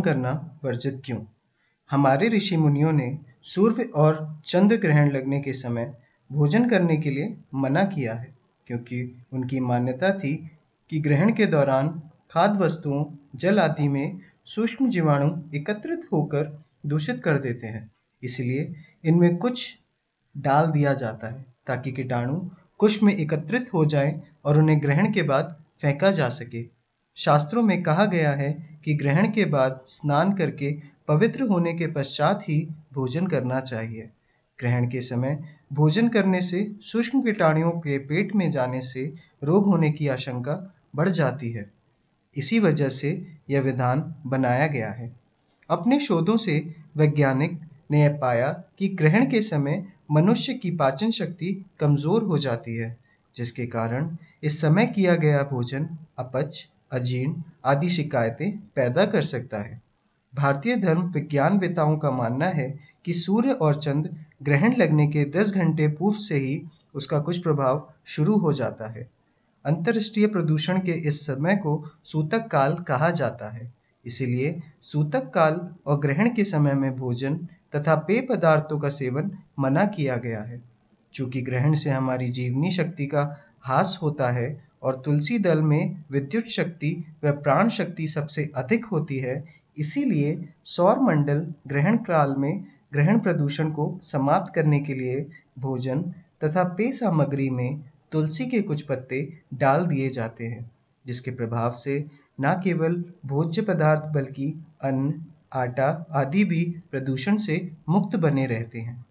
भोजन करना वर्जित क्यों? हमारे ऋषि मुनियों ने सूर्य और चंद्र ग्रहण लगने के समय भोजन करने के लिए मना किया है, क्योंकि उनकी मान्यता थी कि ग्रहण के दौरान खाद्य वस्तुओं जल आदि में सूक्ष्म जीवाणु एकत्रित होकर दूषित कर देते हैं। इसलिए इनमें कुछ डाल दिया जाता है ताकि कीटाणु कुश में एकत्रित हो जाएँ और उन्हें ग्रहण के बाद फेंका जा सके। शास्त्रों में कहा गया है कि ग्रहण के बाद स्नान करके पवित्र होने के पश्चात ही भोजन करना चाहिए। ग्रहण के समय भोजन करने से सूक्ष्म कीटाणुओं के पेट में जाने से रोग होने की आशंका बढ़ जाती है। इसी वजह से यह विधान बनाया गया है। अपने शोधों से वैज्ञानिक ने पाया कि ग्रहण के समय मनुष्य की पाचन शक्ति कमज़ोर हो जाती है, जिसके कारण इस समय किया गया भोजन अपच अजीर्ण आदि शिकायतें पैदा कर सकता है। भारतीय धर्म विज्ञान विज्ञानवेताओं का मानना है कि सूर्य और चंद्र ग्रहण लगने के 10 घंटे पूर्व से ही उसका कुछ प्रभाव शुरू हो जाता है। अंतर्राष्ट्रीय प्रदूषण के इस समय को सूतक काल कहा जाता है। इसीलिए सूतक काल और ग्रहण के समय में भोजन तथा पेय पदार्थों का सेवन मना किया गया है। चूँकि ग्रहण से हमारी जीवनी शक्ति का हास होता है और तुलसी दल में विद्युत शक्ति व प्राण शक्ति सबसे अधिक होती है, इसीलिए सौर मंडल ग्रहण काल में ग्रहण प्रदूषण को समाप्त करने के लिए भोजन तथा पेय सामग्री में तुलसी के कुछ पत्ते डाल दिए जाते हैं, जिसके प्रभाव से न केवल भोज्य पदार्थ बल्कि अन्न, आटा आदि भी प्रदूषण से मुक्त बने रहते हैं।